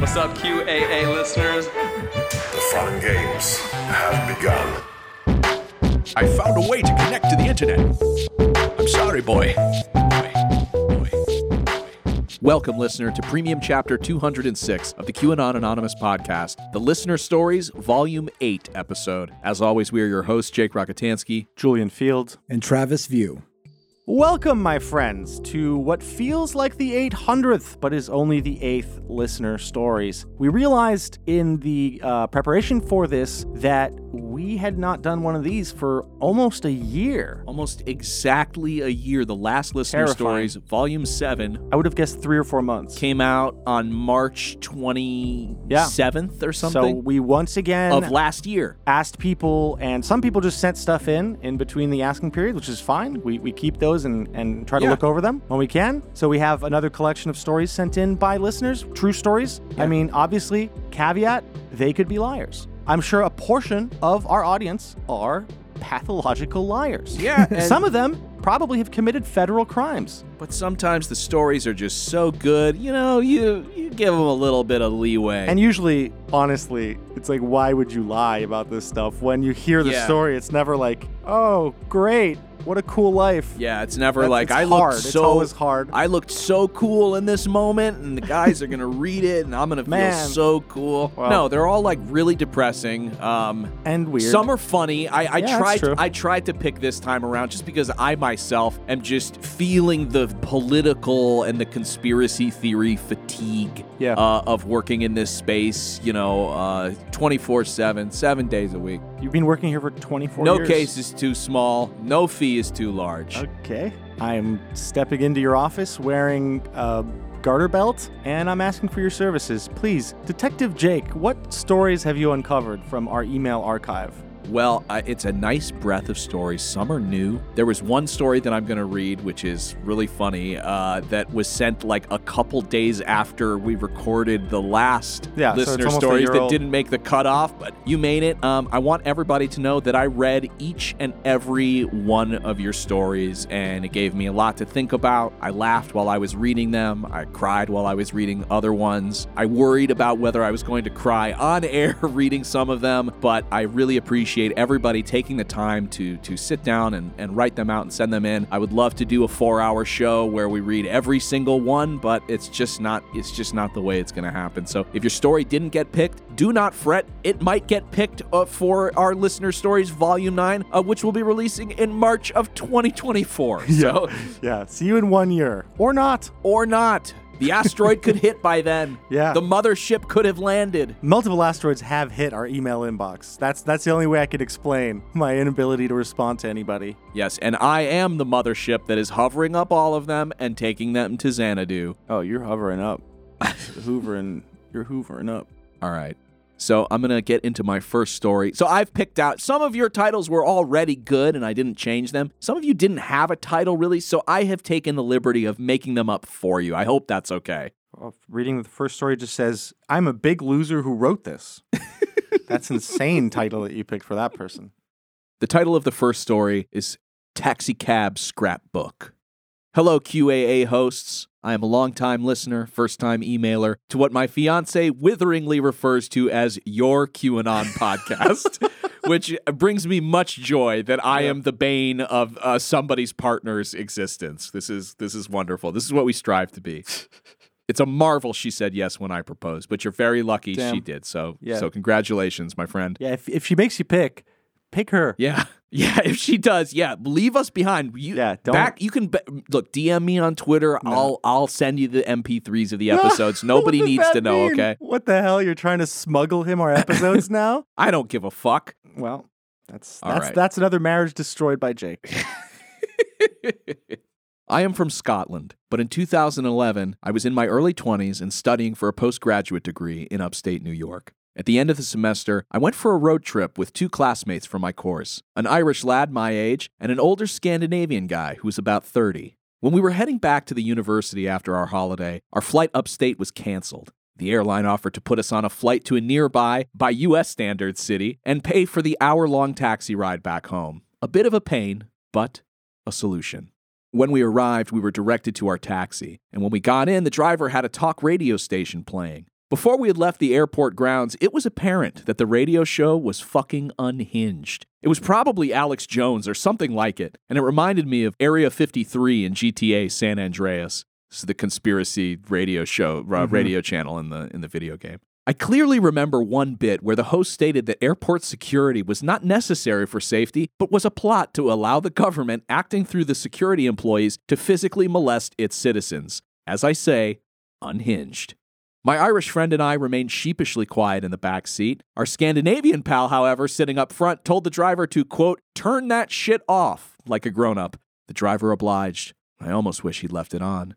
What's up, QAA listeners? The fun games have begun. I found a way to connect to the internet. I'm sorry, boy. Welcome, listener, to Premium Chapter 206 of the QAnon Anonymous podcast, the Listener Stories, Volume 8 episode. As always, we are your hosts, Jake Rockatansky, Julian Feeld, and Travis View. Welcome, my friends, to what feels like the 800th, but is only the eighth listener stories. We realized in the uh, preparation for this that we had not done one of these for almost a year. Almost exactly a year, the last Listener Terrifying. Stories, Volume 7, I would have guessed three or four months. came out on March 27th or something. so something we once again of last year. asked people, and some people just sent stuff in in between the asking period, which is fine. We, we keep those and, and try to Yeah. look over them when we can. So we have another collection of stories sent in by listeners, true stories. I mean, obviously, caveat, they could be liars. I'm sure a portion of our audience are pathological liars. Yeah, and- Some of them probably have committed federal crimes. But sometimes the stories are just so good, you know, you, you give them a little bit of leeway. And usually, honestly, it's like, why would you lie about this stuff? When you hear the Yeah. story, it's never like, oh, great, what a cool life. Yeah, it's never That's- like it's I hard. looked It's so always hard. I looked so cool in this moment, and the guys are gonna read it, and I'm gonna feel so cool. Well- no, they're all like really depressing. Um, And weird. Some are funny. I, I Yeah, that's tried. true. I tried to pick this time around just because I myself am just feeling the political and the conspiracy theory fatigue Yeah. uh, of working in this space. You know, twenty four seven, seven days a week. You've been working here for 24 No years. No case is too small. No fee is too large. Okay. I'm stepping into your office wearing a garter belt, and I'm asking for your services. Please, Detective Jake, what stories have you uncovered from our email archive? Well, uh, it's a nice breath of stories. Some are new. There was one story that I'm going to read, which is really funny, uh, that was sent like a couple days after we recorded the last Yeah, listener a stories that didn't make the cutoff, but you made it. Um, I want everybody to know that I read each and every one of your stories, and it gave me a lot to think about. I laughed while I was reading them. I cried while I was reading other ones. I worried about whether I was going to cry on air reading some of them, but I really appreciate everybody taking the time to to sit down and, and write them out and send them in. I would love to do a four hour show where we read every single one, but it's just not it's just not the way it's gonna happen. So if your story didn't get picked, do not fret. It might get picked uh, for our listener stories volume nine, uh, which will be releasing in March of 2024. So Yeah, see you in one year. Or not. or not. The asteroid could hit by then. Yeah. The mothership could have landed. Multiple asteroids have hit our email inbox. That's that's the only way I could explain my inability to respond to anybody. Yes, and I am the mothership that is hovering up all of them and taking them to Xanadu. Oh, you're hovering up. hoovering. You're hoovering up. All right. So I'm going to get into my first story. So I've picked out some of your titles were already good and I didn't change them. Some of you didn't have a title really, so I have taken the liberty of making them up for you. I hope that's okay. Well, reading the first story just says, I'm a big loser who wrote this. That's insane title that you picked for that person. The title of the first story is Taxi Cab Scrapbook. Hello, QAA hosts. I am a longtime listener, first time emailer to what my fiance witheringly refers to as your QAnon podcast, which brings me much joy that I am the bane of uh, somebody's partner's existence. This is this is wonderful. This is what we strive to be. It's a marvel she said yes when I proposed, but you're very lucky Damn. she did. So Yeah. so congratulations, my friend. Yeah, if, if she makes you pick, pick her. Yeah. Yeah, if she does, yeah, leave us behind. You, Yeah, don't- back. You can be, look. DM me on Twitter. I'll I'll send you the MP3s of the episodes. Nobody needs to know. mean? Okay, What the hell? You're trying to smuggle him our episodes now? I don't give a fuck. Well, that's that's right. that's another marriage destroyed by Jake. I am from Scotland, but in 2011, I was in my early 20s and studying for a postgraduate degree in upstate New York. At the end of the semester, I went for a road trip with two classmates from my course an Irish lad my age and an older Scandinavian guy who was about 30. When we were heading back to the university after our holiday, our flight upstate was canceled. The airline offered to put us on a flight to a nearby, by US standards, city and pay for the hour long taxi ride back home. A bit of a pain, but a solution. When we arrived, we were directed to our taxi, and when we got in, the driver had a talk radio station playing. Before we had left the airport grounds, it was apparent that the radio show was fucking unhinged. It was probably Alex Jones or something like it, and it reminded me of Area 53 in GTA San Andreas. This is the conspiracy radio show, uh, radio channel in the in the video game. I clearly remember one bit where the host stated that airport security was not necessary for safety, but was a plot to allow the government acting through the security employees to physically molest its citizens. As I say, unhinged. My Irish friend and I remained sheepishly quiet in the back seat. Our Scandinavian pal, however, sitting up front, told the driver to, quote, turn that shit off, like a grown up. The driver obliged. I almost wish he'd left it on.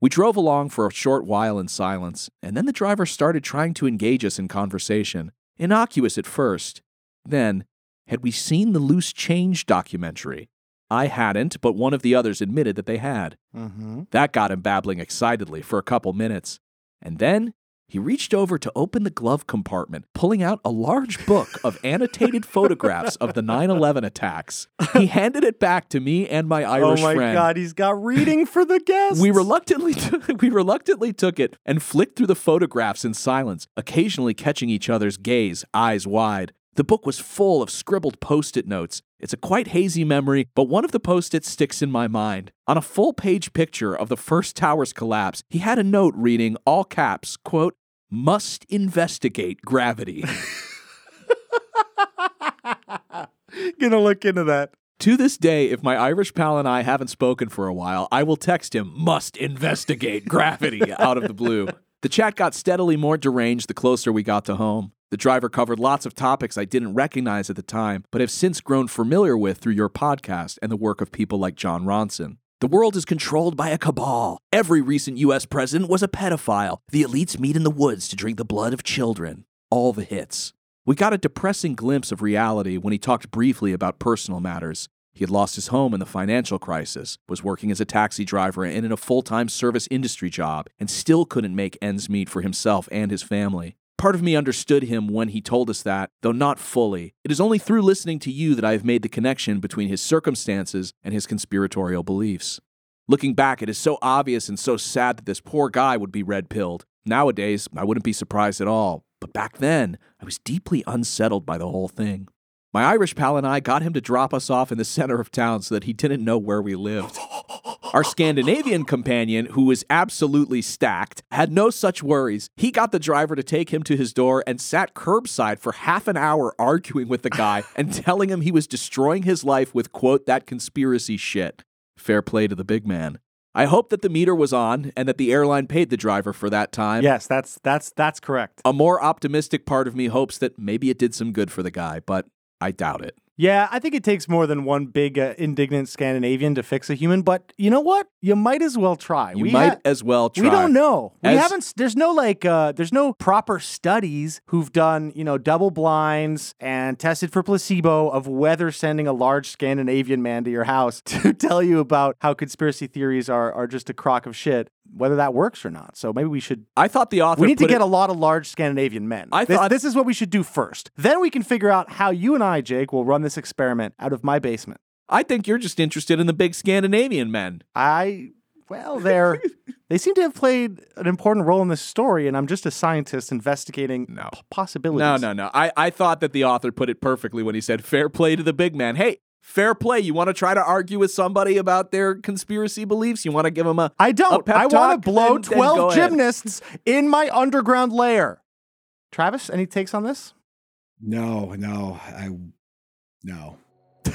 We drove along for a short while in silence, and then the driver started trying to engage us in conversation. Innocuous at first. Then, had we seen the Loose Change documentary? I hadn't, but one of the others admitted that they had. Mm-hmm. That got him babbling excitedly for a couple minutes. And then he reached over to open the glove compartment, pulling out a large book of annotated photographs of the 9 11 attacks. He handed it back to me and my oh Irish friend. Oh my friend. god, he's got reading for the guests. We reluctantly we reluctantly took it and flicked through the photographs in silence, occasionally catching each other's gaze, eyes wide. The book was full of scribbled post-it notes. It's a quite hazy memory, but one of the post-its sticks in my mind. On a full-page picture of the first tower's collapse, he had a note reading all caps, quote, "Must investigate gravity." gonna look into that. To this day, if my Irish pal and I haven't spoken for a while, I will text him, must investigate gravity out of the blue. The chat got steadily more deranged the closer we got to home. The driver covered lots of topics I didn't recognize at the time, but have since grown familiar with through your podcast and the work of people like Jon Ronson. The world is controlled by a cabal. Every recent US president was a pedophile. The elites meet in the woods to drink the blood of children. All the hits. We got a depressing glimpse of reality when he talked briefly about personal matters. He had lost his home in the financial crisis, was working as a taxi driver and in a full time service industry job, and still couldn't make ends meet for himself and his family. Part of me understood him when he told us that, though not fully. It is only through listening to you that I have made the connection between his circumstances and his conspiratorial beliefs. Looking back, it is so obvious and so sad that this poor guy would be red pilled. Nowadays, I wouldn't be surprised at all. But back then, I was deeply unsettled by the whole thing. My Irish pal and I got him to drop us off in the center of town so that he didn't know where we lived. Our Scandinavian companion, who was absolutely stacked, had no such worries. He got the driver to take him to his door and sat curbside for half an hour arguing with the guy and telling him he was destroying his life with, quote, that conspiracy shit. Fair play to the big man. I hope that the meter was on and that the airline paid the driver for that time. Yes, that's that's that's correct. A more optimistic part of me hopes that maybe it did some good for the guy, but I doubt it. Yeah, I think it takes more than one big uh, indignant Scandinavian to fix a human, but you know what? You might as well try. You we might ha- as well try. We don't know. We haven't. There's no like. Uh, there's no proper studies who've done you know double blinds and tested for placebo of whether sending a large Scandinavian man to your house to tell you about how conspiracy theories are are just a crock of shit, whether that works or not. So maybe we should. I thought the author We need to get it- a lot of large Scandinavian men. I this, thought- this is what we should do first. Then we can figure out how you and I, Jake, will run this experiment out of my basement. I think you're just interested in the big Scandinavian men. I well, they're they seem to have played an important role in this story, and I'm just a scientist investigating No. possibilities. No, no, no. I, I thought that the author put it perfectly when he said, fair play to the big man. Hey, fair play. You want to try to argue with somebody about their conspiracy beliefs? You want to give them a I don't. pep I want to blow Then- then go twelve ahead. gymnasts in my underground lair. Travis, any takes on this? No, no, I no.